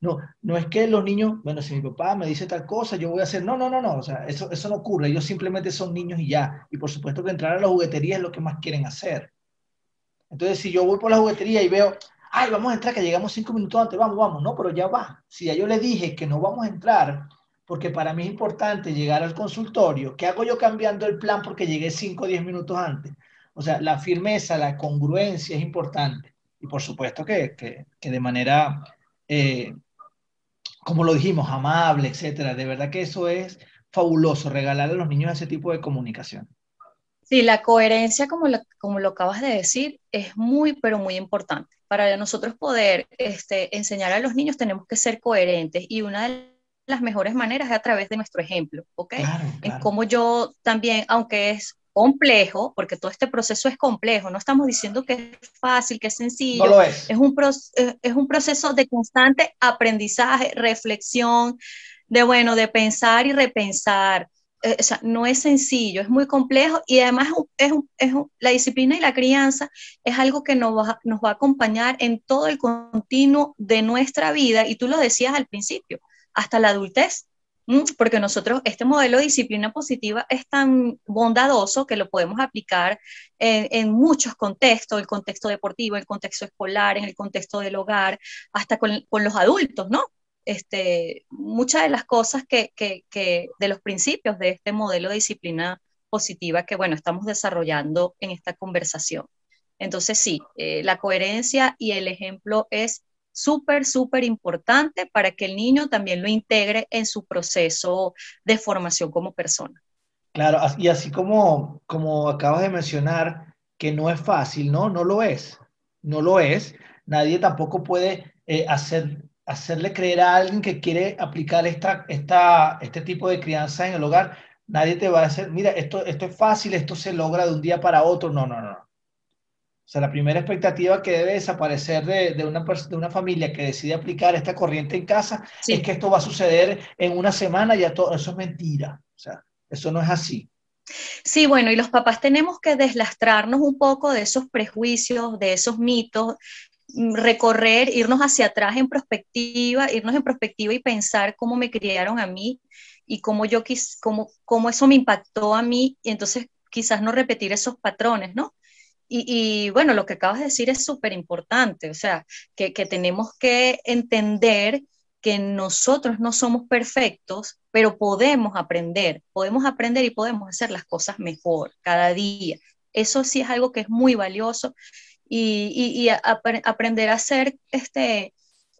no, no es que los niños, bueno, si mi papá me dice tal cosa, yo voy a hacer, no, no, no, no, o sea, eso, eso no ocurre, ellos simplemente son niños y ya. Y por supuesto que entrar a la juguetería es lo que más quieren hacer. Entonces, si yo voy por la juguetería y veo, ay, vamos a entrar, que llegamos cinco minutos antes, vamos, vamos, no, pero ya va. Si ya yo le dije que no vamos a entrar, porque para mí es importante llegar al consultorio, ¿qué hago yo cambiando el plan porque llegué cinco o diez minutos antes? O sea, la firmeza, la congruencia es importante. Y por supuesto que, que, que de manera eh, como lo dijimos, amable, etcétera. De verdad que eso es fabuloso, regalarle a los niños ese tipo de comunicación. Sí, la coherencia, como lo, como lo acabas de decir, es muy, pero muy importante. Para nosotros poder este, enseñar a los niños tenemos que ser coherentes y una de las mejores maneras es a través de nuestro ejemplo, ¿ok? En cómo yo también, aunque es complejo, porque todo este proceso es complejo, no estamos diciendo que es fácil, que es sencillo, no es. Es, un es un proceso de constante aprendizaje, reflexión, de bueno, de pensar y repensar. Eh, o sea, no es sencillo, es muy complejo y además es, es, la disciplina y la crianza es algo que nos va, nos va a acompañar en todo el continuo de nuestra vida y tú lo decías al principio, hasta la adultez. Porque nosotros, este modelo de disciplina positiva es tan bondadoso que lo podemos aplicar en, muchos contextos, el contexto deportivo, el contexto escolar, en el contexto del hogar, hasta con, los adultos, ¿no? Este, muchas de las cosas que, que, que, de los principios de este modelo de disciplina positiva que, bueno, estamos desarrollando en esta conversación. Entonces, sí, eh, la coherencia y el ejemplo es súper, súper importante para que el niño también lo integre en su proceso de formación como persona. Claro, y así como, como acabas de mencionar, que no es fácil, ¿no? No lo es, no lo es. Nadie tampoco puede eh, hacer, hacerle creer a alguien que quiere aplicar esta, esta, este tipo de crianza en el hogar. Nadie te va a decir, mira, esto, esto es fácil, esto se logra de un día para otro. No, no, no. O sea, la primera expectativa que debe desaparecer de, de, una, de una familia que decide aplicar esta corriente en casa es que esto va a suceder en una semana, ya todo, eso es mentira. O sea, eso no es así. Sí, bueno, y los papás tenemos que deslastrarnos un poco de esos prejuicios, de esos mitos, mm, recorrer, irnos hacia atrás en perspectiva, irnos en perspectiva y pensar cómo me criaron a mí y cómo yo quis, cómo, cómo eso me impactó a mí y entonces quizás no repetir esos patrones, ¿no? Y, bueno, lo que acabas de decir es súper importante, o sea, que, tenemos que entender que nosotros no somos perfectos, pero podemos aprender, podemos aprender y podemos hacer las cosas mejor cada día. Eso sí es algo que es muy valioso y, aprender a ser este,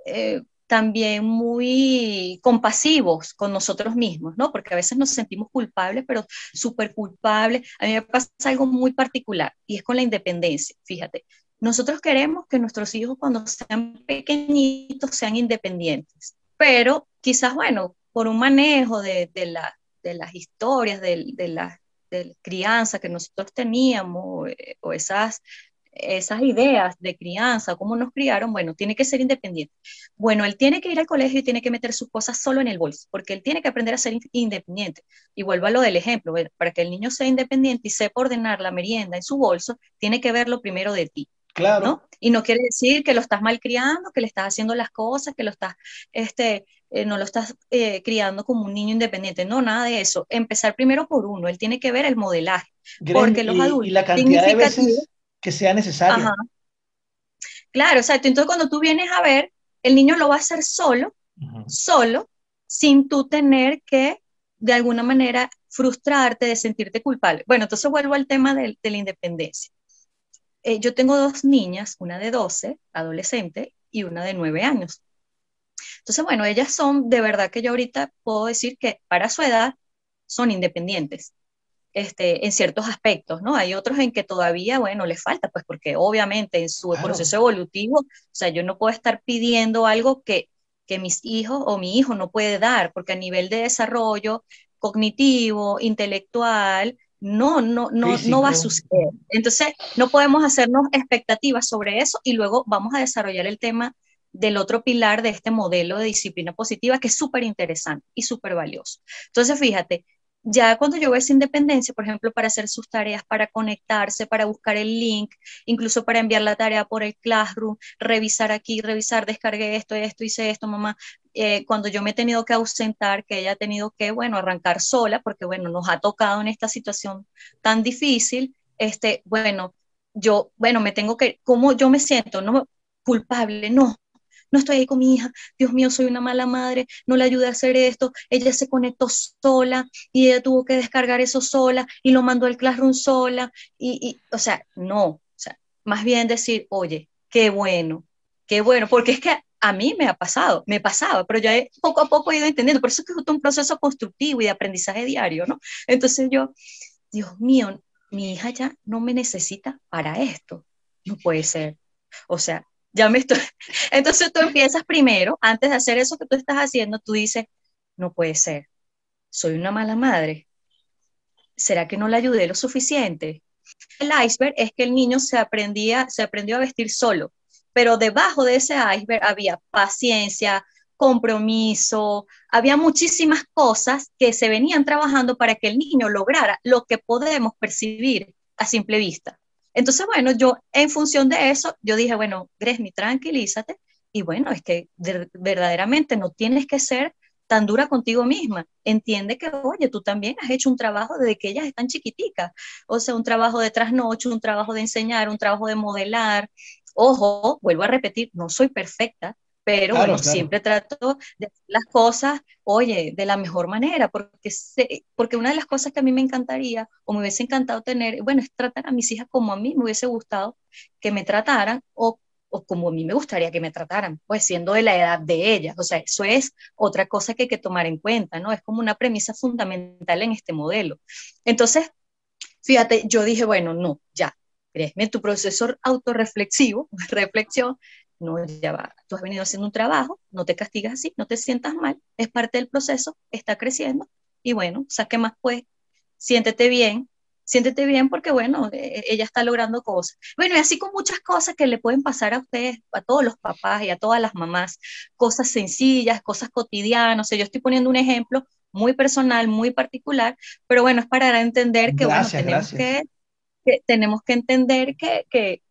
eh, también muy compasivos con nosotros mismos, ¿no? Porque a veces nos sentimos culpables, pero súper culpables. A mí me pasa algo muy particular y es con la independencia, fíjate. Nosotros queremos que nuestros hijos cuando sean pequeñitos sean independientes, pero quizás, bueno, por un manejo de, la, de las historias, de, de la de crianza que nosotros teníamos eh, o esas esas ideas de crianza, cómo nos criaron, bueno, tiene que ser independiente. Bueno, él tiene que ir al colegio y tiene que meter sus cosas solo en el bolso, porque él tiene que aprender a ser independiente. Y vuelvo a lo del ejemplo, para que el niño sea independiente y sepa ordenar la merienda en su bolso, tiene que verlo primero de ti. Claro. ¿no? Y no quiere decir que lo estás malcriando, que le estás haciendo las cosas, que lo estás, este, eh, no lo estás eh, criando como un niño independiente. No, nada de eso. Empezar primero por uno. Él tiene que ver el modelaje. porque los adultos. Y la cantidad de veces que sea necesario. Claro, exacto. Entonces cuando tú vienes a ver, el niño lo va a hacer solo, solo, sin tú tener que, de alguna manera, frustrarte, de sentirte culpable. Bueno, entonces vuelvo al tema de, la independencia. Eh, yo tengo dos niñas, una de 12, adolescente, y una de 9 años. Entonces, bueno, ellas son, de verdad que yo ahorita puedo decir que para su edad son independientes. Este, en ciertos aspectos, ¿no? Hay otros en que todavía, bueno, les falta, pues porque obviamente en su proceso evolutivo, o sea, yo no puedo estar pidiendo algo que, que mis hijos o mi hijo no puede dar, porque a nivel de desarrollo cognitivo, intelectual, no, no, no, no va a suceder. Entonces, no podemos hacernos expectativas sobre eso y luego vamos a desarrollar el tema del otro pilar de este modelo de disciplina positiva que es súper interesante y súper valioso. Entonces, fíjate, ya cuando veo esa independencia, por ejemplo, para hacer sus tareas, para conectarse, para buscar el link, incluso para enviar la tarea por el Classroom, revisar aquí, revisar, descargué esto, esto, hice esto, mamá. Eh, cuando yo me he tenido que ausentar, que ella ha tenido que, bueno, arrancar sola, porque, bueno, nos ha tocado en esta situación tan difícil, este, bueno, yo, bueno, me tengo que, ¿cómo yo me siento? No, culpable, no, no estoy ahí con mi hija, Dios mío, soy una mala madre, no le ayudé a hacer esto, ella se conectó sola y ella tuvo que descargar eso sola y lo mandó al Classroom sola, y, o sea, no, o sea, más bien decir, oye, qué bueno, qué bueno, porque es que a mí me ha pasado, me pasaba, pero ya poco a poco he ido entendiendo. Por eso es que es un proceso constructivo y de aprendizaje diario, ¿no? Entonces yo, Dios mío, mi hija ya no me necesita para esto. No puede ser. O sea, ya me estoy... [laughs] Entonces tú empiezas primero, antes de hacer eso que tú estás haciendo, tú dices, no puede ser. Soy una mala madre. ¿Será que no la ayudé lo suficiente? El iceberg es que el niño se aprendía, se aprendió a vestir solo pero debajo de ese iceberg había paciencia, compromiso, había muchísimas cosas que se venían trabajando para que el niño lograra lo que podemos percibir a simple vista. Entonces, bueno, yo en función de eso, yo dije, bueno, Gresmi, tranquilízate. Y bueno, es que verdaderamente no tienes que ser tan dura contigo misma. Entiende que, oye, tú también has hecho un trabajo desde que ellas están chiquiticas. O sea, un trabajo de trasnocho, un trabajo de enseñar, un trabajo de modelar, Ojo, vuelvo a repetir, no soy perfecta, pero bueno, siempre trato de hacer las cosas, oye, de la mejor manera, porque, porque una de las cosas que a mí me encantaría o me hubiese encantado tener, bueno, es tratar a mis hijas como a mí me hubiese gustado que me trataran o, o como a mí me gustaría que me trataran, pues siendo de la edad de ellas. O sea, eso es otra cosa que hay que tomar en cuenta, ¿no? Es como una premisa fundamental en este modelo. Entonces, fíjate, yo dije, bueno, no, ya, créeme, tu proceso autorreflexivo, [laughs] reflexión, no, ya va, tú has venido haciendo un trabajo, no te castigas así, no te sientas mal, es parte del proceso, está creciendo, y bueno, saque más pues, siéntete bien, siéntete bien porque bueno, e, ella está logrando cosas. Bueno, y así con muchas cosas que le pueden pasar a ustedes, a todos los papás y a todas las mamás, cosas sencillas, cosas cotidianas, o sea, yo estoy poniendo un ejemplo muy personal, muy particular, pero bueno, es para entender que bueno, tenemos que que tenemos que entender que, que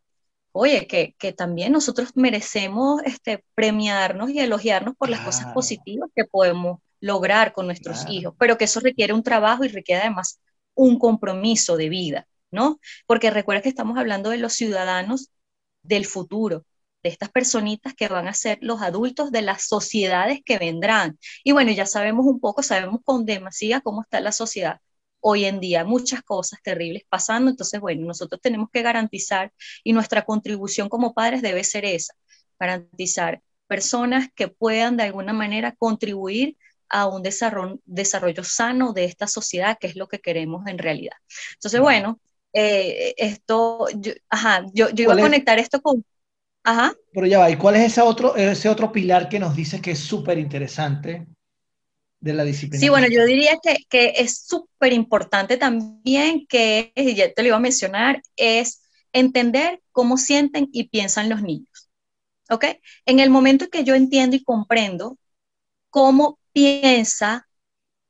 oye, que, que, también nosotros merecemos este, premiarnos y elogiarnos por las cosas positivas que podemos lograr con nuestros hijos, pero que eso requiere un trabajo y requiere además un compromiso de vida, ¿no? Porque recuerda que estamos hablando de los ciudadanos del futuro, de estas personitas que van a ser los adultos de las sociedades que vendrán. Y bueno, ya sabemos un poco, sabemos con demasía cómo está la sociedad hoy en día muchas cosas terribles pasando, entonces, bueno, nosotros tenemos que garantizar y nuestra contribución como padres debe ser esa, garantizar personas que puedan de alguna manera contribuir a un desarrollo, desarrollo sano de esta sociedad, que es lo que queremos en realidad. Entonces, bueno, eh, esto, yo, ajá, yo, yo iba a conectar esto con... Ajá. Pero ya va, ¿y cuál es ese otro, ese otro pilar que nos dice que es súper interesante de la disciplina. Sí, bueno, yo diría que, que es súper importante también que, ya te lo iba a mencionar, es entender cómo sienten y piensan los niños. ¿Ok? En el momento que yo entiendo y comprendo cómo piensa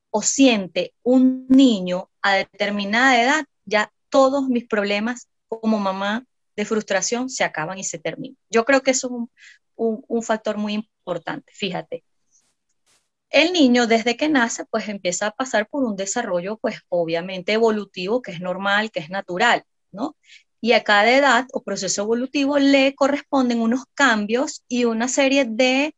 o siente un niño a determinada edad, ya todos mis problemas como mamá de frustración se acaban y se terminan. Yo creo que eso es un, un, un factor muy importante. Fíjate, el niño desde que nace pues empieza a pasar por un desarrollo pues obviamente evolutivo que es normal, que es natural, ¿no? Y a cada edad o proceso evolutivo le corresponden unos cambios y una serie de,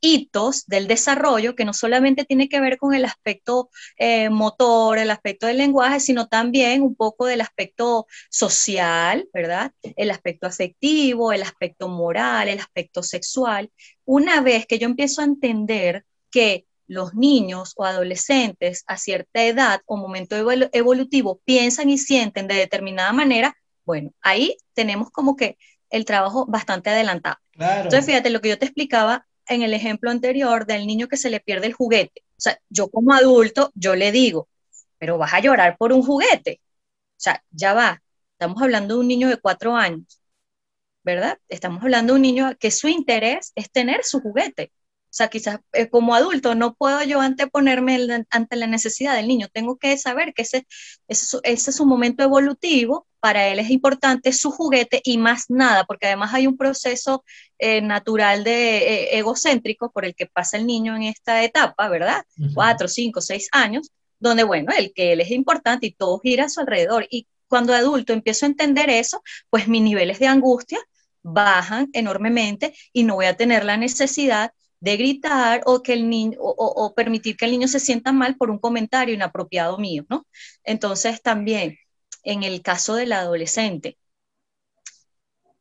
hitos del desarrollo que no solamente tiene que ver con el aspecto eh, motor, el aspecto del lenguaje, sino también un poco del aspecto social, ¿verdad? El aspecto afectivo, el aspecto moral, el aspecto sexual. Una vez que yo empiezo a entender que los niños o adolescentes a cierta edad o momento evolutivo piensan y sienten de determinada manera, bueno, ahí tenemos como que el trabajo bastante adelantado. Entonces, fíjate lo que yo te explicaba en el ejemplo anterior del niño que se le pierde el juguete. O sea, yo como adulto, yo le digo, pero vas a llorar por un juguete. O sea, ya va. Estamos hablando de un niño de cuatro años, ¿verdad? Estamos hablando de un niño que su interés es tener su juguete. O sea, quizás eh, como adulto no puedo yo anteponerme ante la necesidad del niño. Tengo que saber que ese, ese, es su momento evolutivo. Para él es importante su juguete y más nada, porque además hay un proceso eh, natural de eh, egocéntrico por el que pasa el niño en esta etapa, ¿verdad? Cuatro, cinco, seis años, donde, bueno, el que él es importante y todo gira a su alrededor. Y cuando adulto empiezo a entender eso, pues mis niveles de angustia bajan enormemente y no voy a tener la necesidad de gritar o, que el o, permitir que el niño se sienta mal por un comentario inapropiado mío, ¿no? Entonces también, en el caso del adolescente,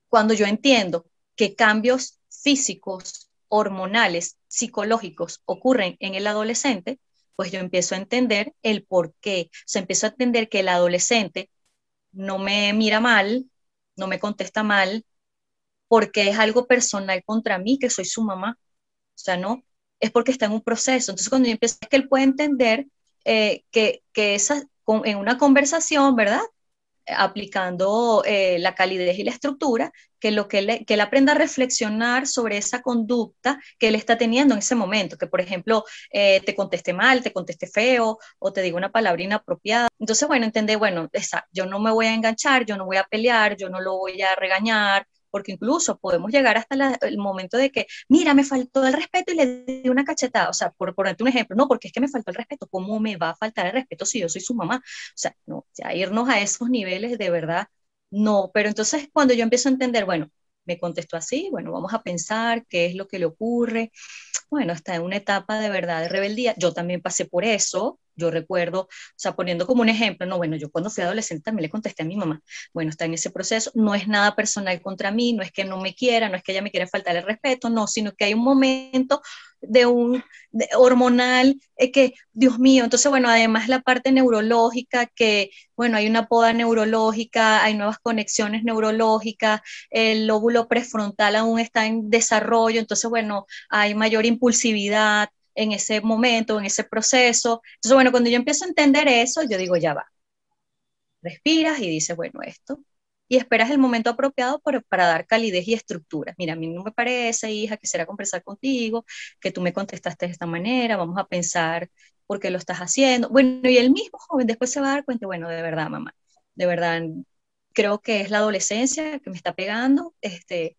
cuando yo entiendo que cambios físicos hormonales, psicológicos ocurren en el adolescente, pues yo empiezo a entender el por qué. O sea, empiezo a entender que el adolescente no me mira mal, no me contesta mal, porque es algo personal contra mí, que soy su mamá. O sea, no, es porque está en un proceso. Entonces, cuando yo empiezo, es que él puede entender eh, que, que esa, en una conversación, ¿verdad? aplicando eh, la calidez y la estructura, que, lo que, le, que él aprenda a reflexionar sobre esa conducta que él está teniendo en ese momento, que por ejemplo eh, te conteste mal, te conteste feo o te diga una palabra inapropiada. Entonces, bueno, entender, bueno, esa, yo no me voy a enganchar, yo no voy a pelear, yo no lo voy a regañar, porque incluso podemos llegar hasta el momento de que, mira, me faltó el respeto y le di una cachetada, o sea, por ponerte un ejemplo, no, porque es que me faltó el respeto, ¿cómo me va a faltar el respeto si yo soy su mamá? O sea, no, ya irnos a esos niveles de verdad, no, pero entonces cuando yo empiezo a entender, bueno, me contestó así, bueno, vamos a pensar qué es lo que le ocurre, bueno, está en una etapa de verdad de rebeldía, yo también pasé por eso, yo recuerdo, o sea, poniendo como un ejemplo, no, bueno, yo cuando fui adolescente también le contesté a mi mamá, bueno, está en ese proceso, no es nada personal contra mí, no es que no me quiera, no es que ella me quiera faltar el respeto, no, sino que hay un momento de un hormonal eh, que, Dios mío, entonces, bueno, además la parte neurológica, que, bueno, hay una poda neurológica, hay nuevas conexiones neurológicas, el lóbulo prefrontal aún está en desarrollo, entonces, bueno, hay mayor impulsividad, en ese momento, en ese proceso. Entonces, bueno, cuando yo empiezo a entender eso, yo digo, ya va. Respiras y dices, bueno, esto. Y esperas el momento apropiado para, para dar calidez y estructura. Mira, a mí no me parece, hija, quisiera conversar contigo, que tú me contestaste de esta manera, vamos a pensar por qué lo estás haciendo. Bueno, y el mismo joven después se va a dar cuenta, bueno, de verdad, mamá, de verdad, creo que es la adolescencia que me está pegando, este,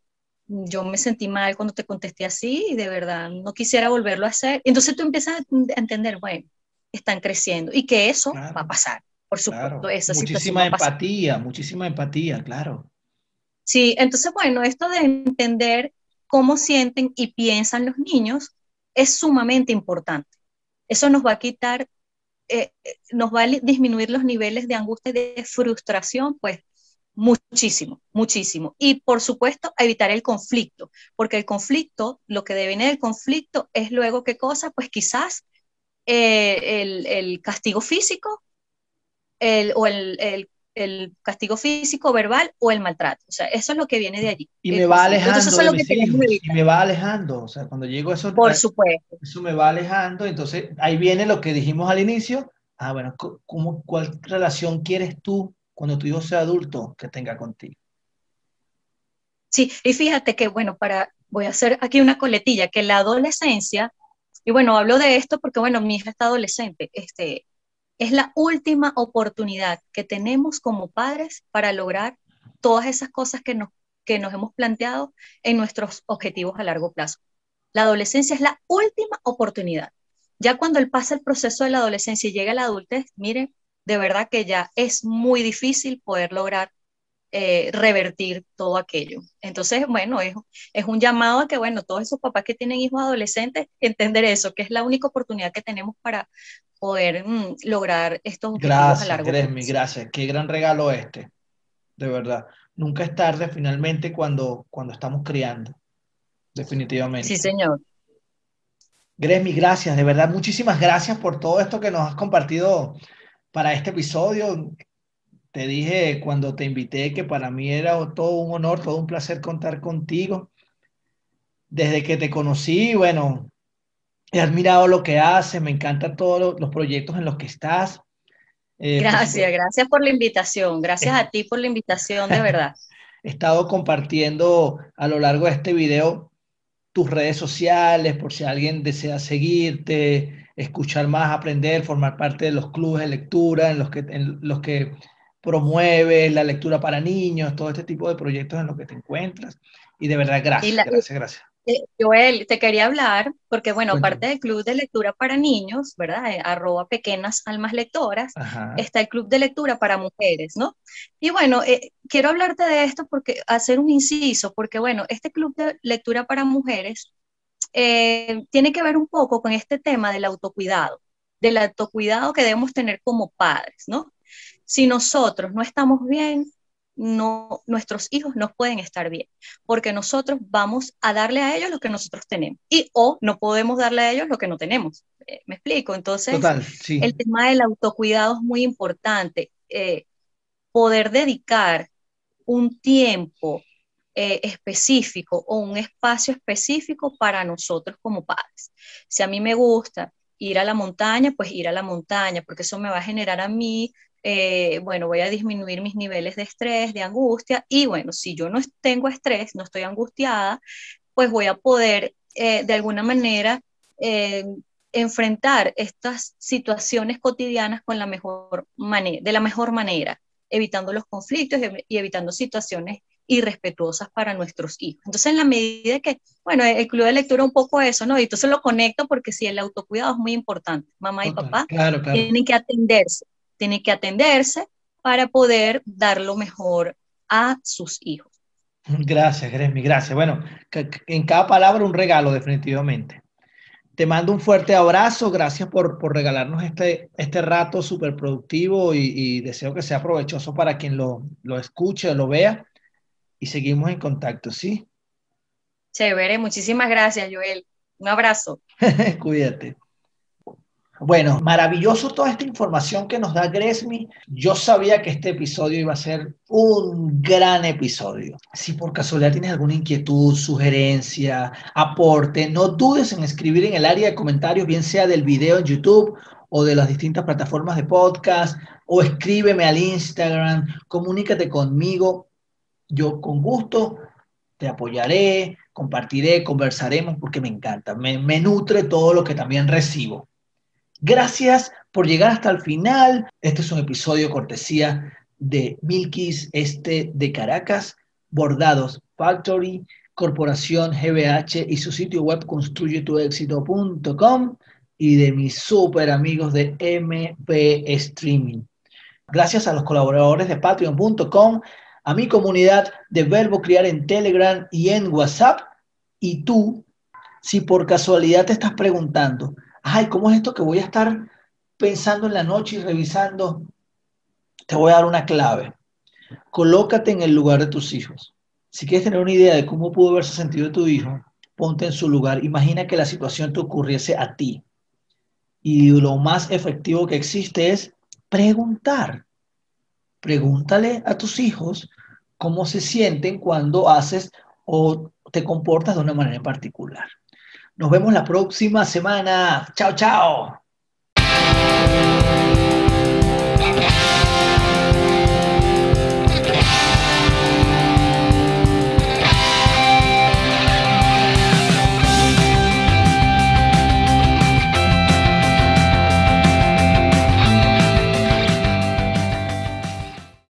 yo me sentí mal cuando te contesté así y de verdad no quisiera volverlo a hacer. Entonces tú empiezas a entender, bueno, están creciendo y que eso va a pasar, por supuesto. muchísima empatía, muchísima empatía, claro. Sí, entonces, bueno, esto de entender cómo sienten y piensan los niños es sumamente importante. Eso nos va a quitar, eh, eh, nos va a disminuir los niveles de angustia y de frustración, pues Muchísimo, muchísimo. Y por supuesto, evitar el conflicto, porque el conflicto, lo que deviene del conflicto es luego qué cosa, pues quizás eh, el, castigo físico el, o el, castigo físico, verbal o el maltrato. O sea, eso es lo que viene de allí. Y me va alejando. Entonces, eso es lo que y me va alejando. O sea, cuando llego a eso, por supuesto. eso me va alejando. Entonces, ahí viene lo que dijimos al inicio. Ah, bueno, ¿cómo, ¿cuál relación quieres tú cuando tu hijo sea adulto que tenga contigo. Sí, y fíjate que, bueno, para, voy a hacer aquí una coletilla, que la adolescencia, y bueno, hablo de esto porque, bueno, mi hija está adolescente, este, es la última oportunidad que tenemos como padres para lograr todas esas cosas que nos, que nos hemos planteado en nuestros objetivos a largo plazo. La adolescencia es la última oportunidad. Ya cuando él pasa el proceso de la adolescencia y llega a la adultez, mire, de verdad que ya es muy difícil poder lograr eh, revertir todo aquello. Entonces, bueno, es, es, un llamado a que, bueno, todos esos papás que tienen hijos adolescentes, entender eso, que es la única oportunidad que tenemos para poder mm, lograr estos objetivos gracias, a largo plazo. Gracias, qué gran regalo este, de verdad. Nunca es tarde finalmente cuando, cuando estamos criando, definitivamente. Sí, señor. Gresmi, gracias, de verdad, muchísimas gracias por todo esto que nos has compartido para este episodio. Te dije cuando te invité que para mí era todo un honor, todo un placer contar contigo. Desde que te conocí, bueno, he admirado lo que haces, me encantan todos los proyectos en los que estás. Eh, gracias, gracias por la invitación, gracias a ti por la invitación, de verdad. [laughs] He estado compartiendo a lo largo de este video tus redes sociales por si alguien desea seguirte, escuchar más, aprender, formar parte de los clubes de lectura en los que, en los que promueve la lectura para niños, todo este tipo de proyectos en los que te encuentras. Y de verdad, gracias, gracias, gracias. Eh, Joel, te quería hablar, porque bueno, aparte parte del Club de Lectura para Niños, ¿verdad? Eh, arroba pequeñas almas lectoras, está el Club de Lectura para Mujeres, ¿no? Y bueno, eh, quiero hablarte de esto porque, hacer un inciso, porque bueno, este Club de Lectura para Mujeres eh, tiene que ver un poco con este tema del autocuidado, del autocuidado que debemos tener como padres, ¿no? Si nosotros no estamos bien, no, nuestros hijos no pueden estar bien, porque nosotros vamos a darle a ellos lo que nosotros tenemos y o no podemos darle a ellos lo que no tenemos. Eh, ¿Me explico? Entonces, el tema del autocuidado es muy importante. Eh, poder dedicar un tiempo eh, específico o un espacio específico para nosotros como padres. Si a mí me gusta ir a la montaña, pues ir a la montaña, porque eso me va a generar a mí eh, bueno, voy a disminuir mis niveles de estrés, de angustia, y bueno, si yo no tengo estrés, no estoy angustiada, pues voy a poder eh, de alguna manera enfrentar estas situaciones cotidianas con la mejor de la mejor manera, evitando los conflictos y evitando situaciones irrespetuosas para nuestros hijos. Entonces, en la medida que, bueno, el club de lectura un poco eso, ¿no? Y entonces lo conecto porque sí, el autocuidado es muy importante. Mamá y papá tienen que atenderse tiene que atenderse para poder dar lo mejor a sus hijos. Gracias, Gresmi, gracias. Bueno, en cada palabra un regalo, definitivamente. Te mando un fuerte abrazo, gracias por, por regalarnos este, este rato súper productivo y, deseo que sea provechoso para quien lo, lo escuche o lo vea. Y seguimos en contacto, ¿sí? Chévere, muchísimas gracias, Joel. Un abrazo. [laughs] Cuídate. Bueno, maravilloso toda esta información que nos da Gresmi. Yo sabía que este episodio iba a ser un gran episodio. Si por casualidad tienes alguna inquietud, sugerencia, aporte, no dudes en escribir en el área de comentarios, bien sea del video en YouTube o de las distintas plataformas de podcast, o escríbeme al Instagram, comunícate conmigo. Yo con gusto te apoyaré, compartiré, conversaremos porque me encanta, me, nutre todo lo que también recibo. Gracias por llegar hasta el final. Este es un episodio cortesía de Milkis Este de Caracas, Bordados Factory, Corporación GBH y su sitio web construyetuexito.com y de mis super amigos de MP Streaming. Gracias a los colaboradores de patreon.com, a mi comunidad de Verbo Criar en Telegram y en WhatsApp. Y tú, si por casualidad te estás preguntando, ay, ¿cómo es esto que voy a estar pensando en la noche y revisando? Te voy a dar una clave. Colócate en el lugar de tus hijos. Si quieres tener una idea de cómo pudo haberse sentido tu hijo, ponte en su lugar. Imagina que la situación te ocurriese a ti. Y lo más efectivo que existe es preguntar. Pregúntale a tus hijos cómo se sienten cuando haces o te comportas de una manera en particular. Nos vemos la próxima semana. Chao, chao.